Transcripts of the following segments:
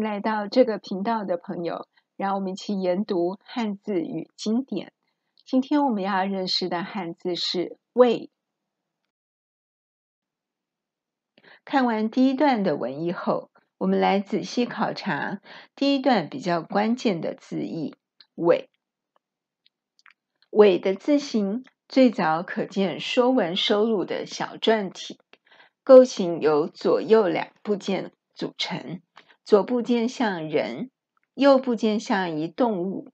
来到这个频道的朋友，让我们一起研读汉字与经典。今天我们要认识的汉字是“为”。看完第一段的文意后，我们来仔细考察第一段比较关键的字义“为”。“为”的字形最早可见《说文》收录的小篆体，构形由左右两部件组成。左部件像人，右部件像一动物。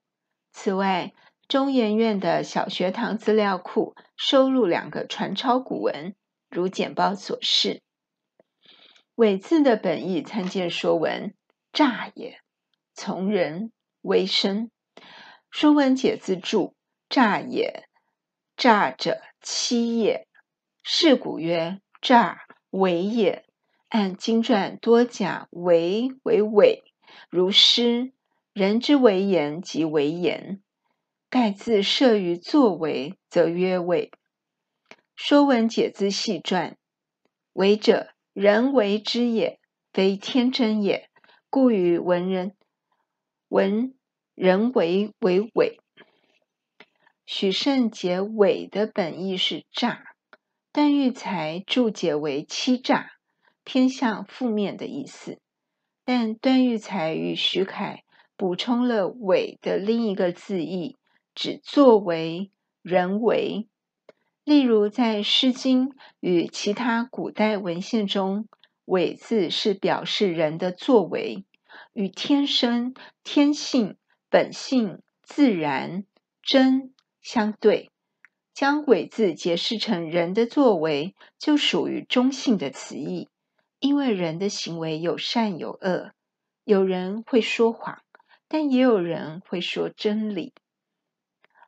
此外，中研院的小学堂资料库收录两个传抄古文，如简报所示。“伪”字的本义参见《说文》，诈也，从人为生。《说文解字注》：“诈也，诈者欺也。是古曰：‘诈为也。’”按经传多假为为伪，如诗“人之为言即为言”，盖自设于作为，则曰为。《说文解字细传》：“为者，人为之也，非天真也。故与文人文人为为伪。”许慎解“伪”的本意是诈，段玉裁注解为欺诈。偏向负面的意思，但段玉裁与许凯补充了“伪”的另一个字义，指作为、人为。例如，在《诗经》与其他古代文献中，“伪”字是表示人的作为，与天生、天性、本性、自然、真相对。将“为”字解释成人的作为，就属于中性的词义。因为人的行为有善有恶，有人会说谎，但也有人会说真理。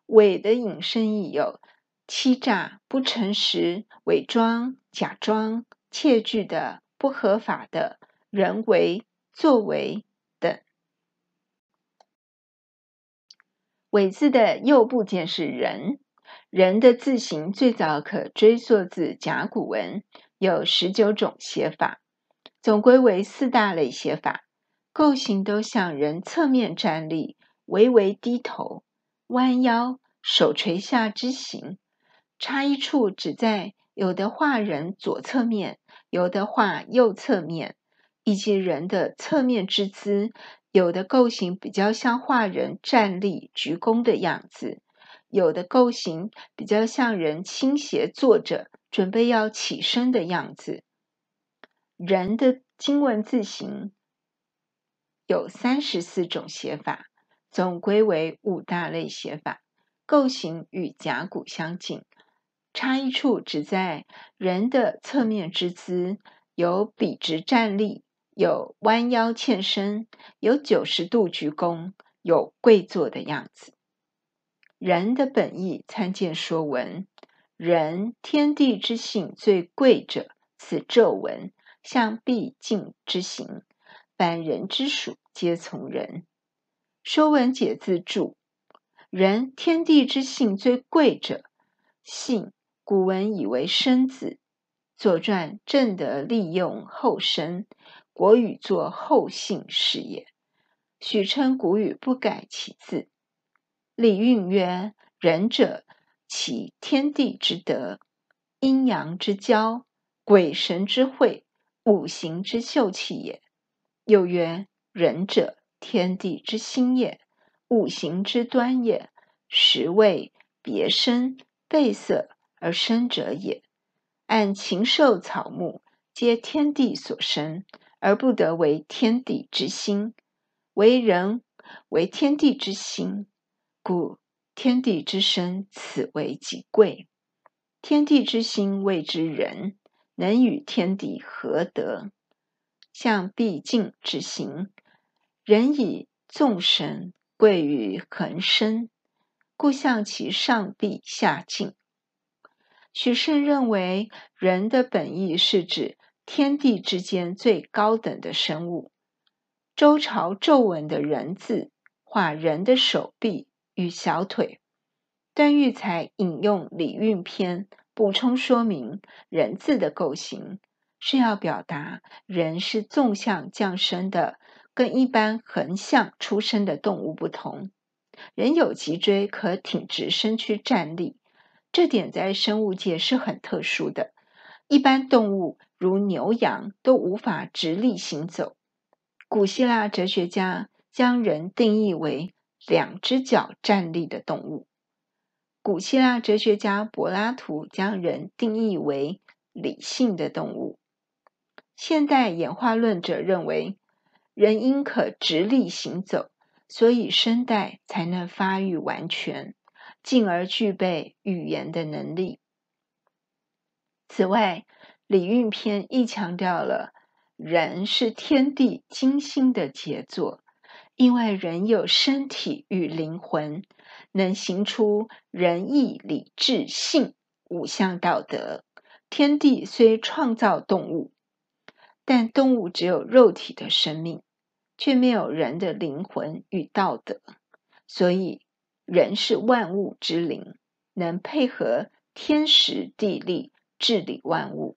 伪的引申义有欺诈、不诚实、伪装、假装、窃据的、不合法的、人为、作为等。伪字的右部件是人，人的字形最早可追溯至甲骨文，有十九种写法。总归为四大类写法，构型都像人侧面站立、微微低头、弯腰、手垂下之形。差异处只在有的画人左侧面，有的画右侧面，以及人的侧面之姿。有的构型比较像画人站立鞠躬的样子，有的构型比较像人倾斜坐着，准备要起身的样子。人的经文字形有三十四种写法，总归为五大类写法，构型与甲骨相近，差异处只在人的侧面之姿，有笔直站立，有弯腰欠身，有九十度鞠躬，有跪坐的样子。人的本义参见说文，人天地之性最贵者，此纣文。象必敬之行，凡人之属皆从人。《说文解字注》：人天地之性最贵者，性古文以为生子，《左传》正德利用后生，国语作后姓是也。许称古语不改其字。礼运曰：人者，其天地之德，阴阳之交，鬼神之会。五行之秀气也。又曰：人者，天地之心也，五行之端也。十味别生，备色而生者也。按禽兽草木，皆天地所生，而不得为天地之心。为人为天地之心，故天地之生，此为己贵。天地之心谓之人。能与天地合德，象必敬之行。人以众神贵于恒生，故象其上必下敬。许慎认为，人的本意是指天地之间最高等的生物。周朝纣文的人字画人的手臂与小腿。段玉裁引用《礼运篇》。补充说明，人字的构型是要表达人是纵向降生的跟一般横向出生的动物不同，人有脊椎可挺直身躯站立，这点在生物界是很特殊的。一般动物如牛羊都无法直立行走。古希腊哲学家将人定义为两只脚站立的动物。古希腊哲学家柏拉图将人定义为理性的动物。现代演化论者认为，人因可直立行走，所以声带才能发育完全，进而具备语言的能力。此外，《礼运篇》亦强调了人是天地精心的杰作，因为人有身体与灵魂，能行出仁义礼智信五项道德。天地虽创造动物。但动物只有肉体的生命，却没有人的灵魂与道德，所以人是万物之灵，能配合天时地利治理万物。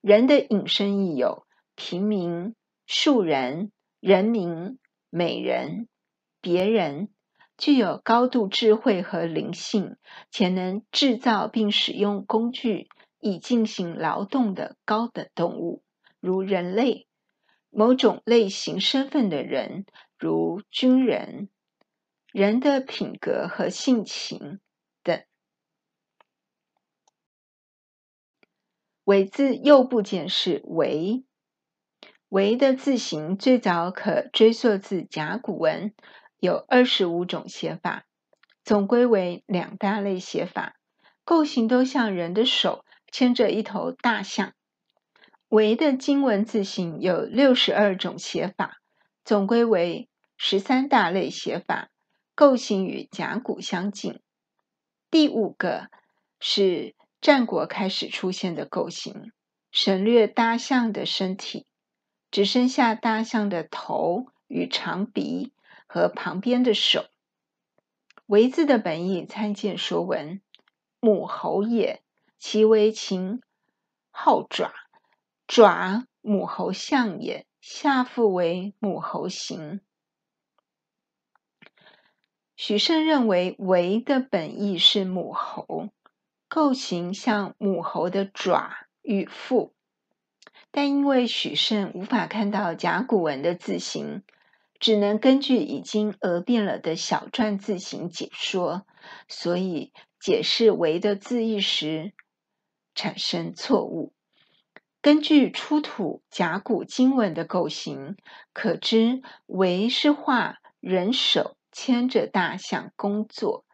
人的引申义有平民、庶人、人民、美人、别人，具有高度智慧和灵性，且能制造并使用工具以进行劳动的高等动物。如人类，某种类型身份的人，如军人，人的品格和性情等。韦字右部简是为，维的字形最早可追溯至甲骨文，有二十五种写法，总归为两大类写法，构型都像人的手牵着一头大象。维的金文字形有六十二种写法，总归为十三大类写法，构型与甲骨相近。第五个是战国开始出现的构型，省略大象的身体，只剩下大象的头与长鼻和旁边的手。为字的本义参见《说文》：母猴也，其为禽，好爪。爪，母猴象也，下腹为母猴形。许慎认为为的本义是母猴，构型像母猴的爪与腹，但因为许慎无法看到甲骨文的字形，只能根据已经讹变了的小篆字形解说，所以解释为的字义时产生错误。根据出土甲骨金文的构型，可知为是画人手牵着大象工作。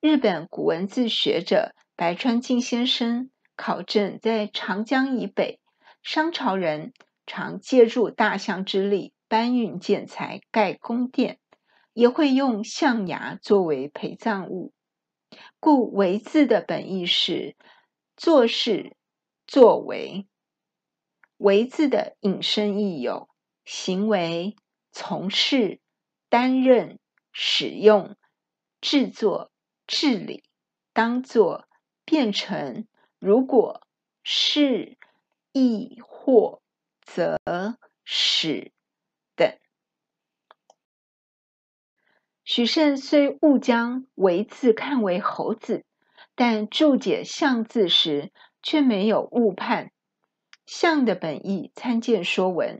日本古文字学者白川静先生考证，在长江以北，商朝人常借助大象之力搬运建材、盖宫殿，也会用象牙作为陪葬物。故为字的本意是做事作为。为字的引申义有行为、从事、担任、使用、制作、治理、当作、变成、如果、是、亦、或、则、使等。许慎虽误将为字看为猴子，但注解象字时却没有误判。象的本意参见《说文》：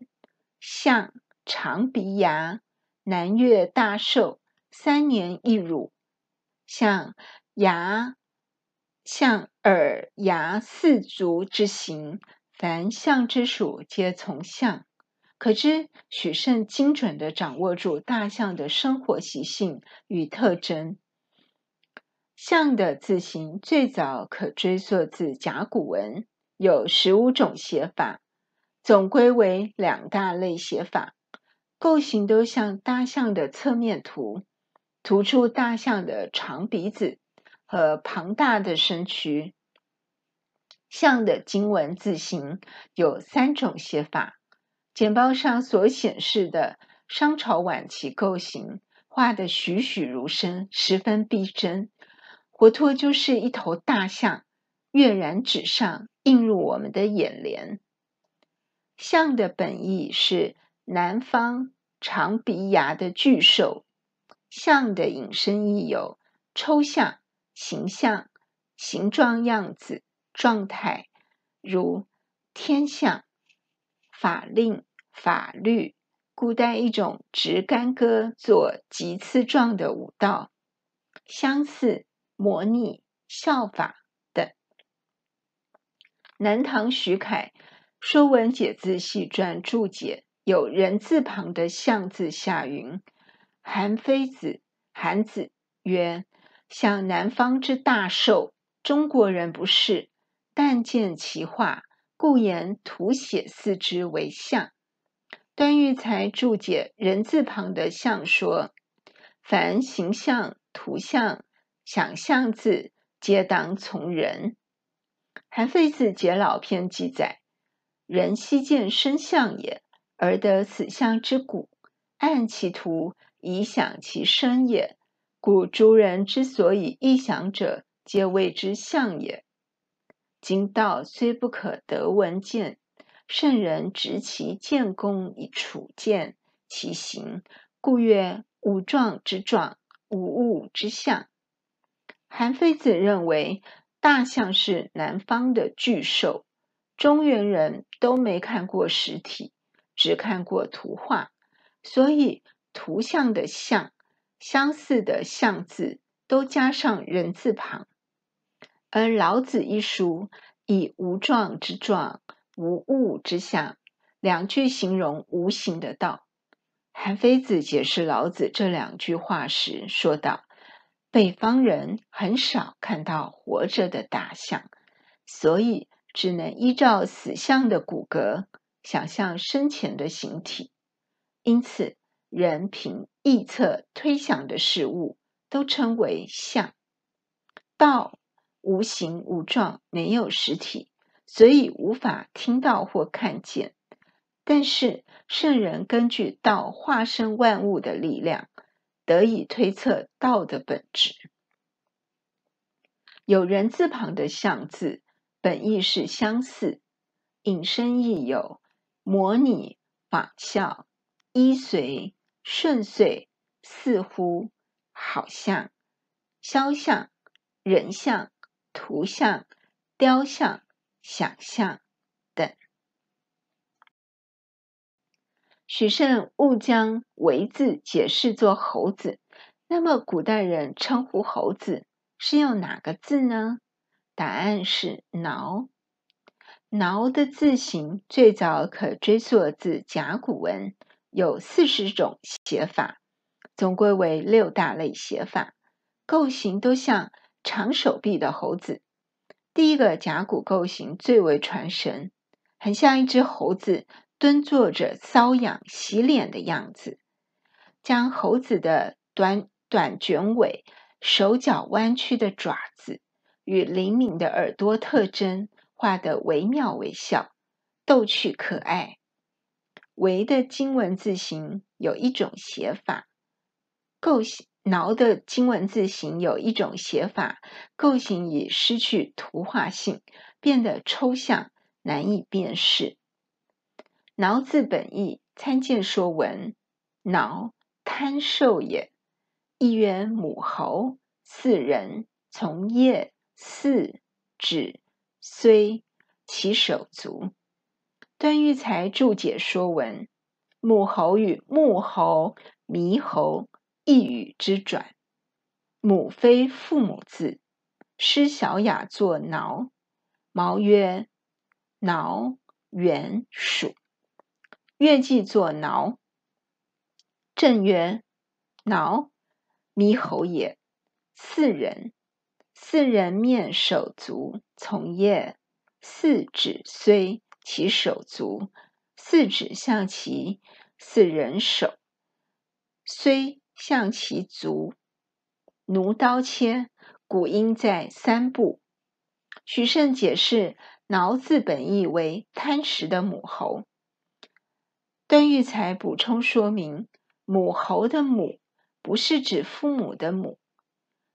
象，长鼻牙，南越大兽，三年一乳。象牙，象耳牙四足之形，凡象之属皆从象。可知许慎精准地掌握住大象的生活习性与特征。象的字形最早可追溯至甲骨文。有十五种写法，总归为两大类写法，构型都像大象的侧面图，突出大象的长鼻子和庞大的身躯。象的金文字形有三种写法，简报上所显示的商朝晚期构型画得栩栩如生，十分逼真，活脱就是一头大象。跃然纸上，映入我们的眼帘。象的本义是南方长鼻牙的巨兽。象的引申义有抽象、形象、形状、样子、状态，如天象、法令、法律。古代一种执干戈做棘刺状的舞蹈，相似、模拟、效法等。南唐徐凯《说文解字系传》注解有人字旁的象字下云：“韩非子，韩子曰：向南方之大兽，中国人不是，但见其画，故言图写似之为象。”段玉才注解人字旁的象说：“凡形象、图像、想象字，皆当从人。”韩非子解老篇记载：“人希见身象也，而得此象之骨，按其图以想其身也。故诸人之所以异想者，皆谓之象也。今道虽不可得闻见。”圣人执其见功以处见其形，故曰无状之状，无物之象。韩非子认为大象是南方的巨兽，中原人都没看过实体，只看过图画，所以图像的像、相似的象字都加上人字旁。而老子一书以无状之状。无物之象，两句形容无形的道。韩非子解释老子这两句话时说道：“北方人很少看到活着的大象，所以只能依照死象的骨骼想象生前的形体。因此，人凭臆测推想的事物都称为象。道无形无状，没有实体。”所以无法听到或看见，但是圣人根据道化身万物的力量，得以推测道的本质。有人字旁的象字，本意是相似，引申意有模拟、仿效、依随、顺遂、似乎、好像、肖像、人像、图像、雕像。想象等。许慎误将“为”字解释作猴子，那么古代人称呼猴子是用哪个字呢？答案是“挠”。挠的字形最早可追溯至甲骨文，有四十种写法，总归为六大类写法，构型都像长手臂的猴子。第一个甲骨构型最为传神，很像一只猴子蹲坐着搔痒洗脸的样子，将猴子的短短卷尾、手脚弯曲的爪子与灵敏的耳朵特征画得惟妙惟肖，逗趣可爱。为的金文字形有一种写法，构型。挠的金文字形有一种写法，构型已失去图画性，变得抽象，难以辨识。挠字本义参见《说文》，挠，贪兽也，一曰母猴，四人，从叶，四，指，虽，其手足。段玉裁注解《说文》，母猴与木猴、猕猴。一语之转，母非父母字，施小雅作挠。毛曰：挠，猿属。乐记作挠。正曰：挠，猕猴也，四人，四人面手足从业四指虽其手足，四指象其似人手，虽。象其足，奴刀切，古音在三部。许慎解释“挠”字本义为贪食的母猴。段玉裁补充说明：“母猴的‘母’不是指父母的‘母’，‘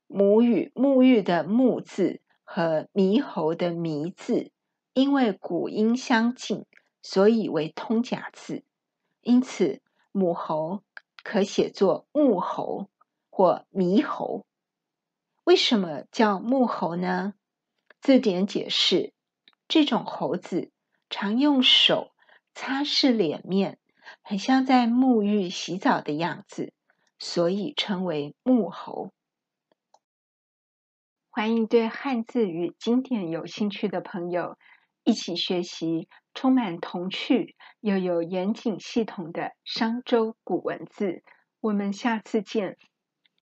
母’与沐浴的‘沐’字和猕猴的‘猕’字，因为古音相近，所以为通假字。因此。”母猴可写作木猴或猕猴。为什么叫木猴呢？字典解释，这种猴子常用手擦拭脸面，很像在沐浴洗澡的样子，所以称为木猴。欢迎对汉字与经典有兴趣的朋友一起学习充满童趣又有严谨系统的商周古文字。我们下次见。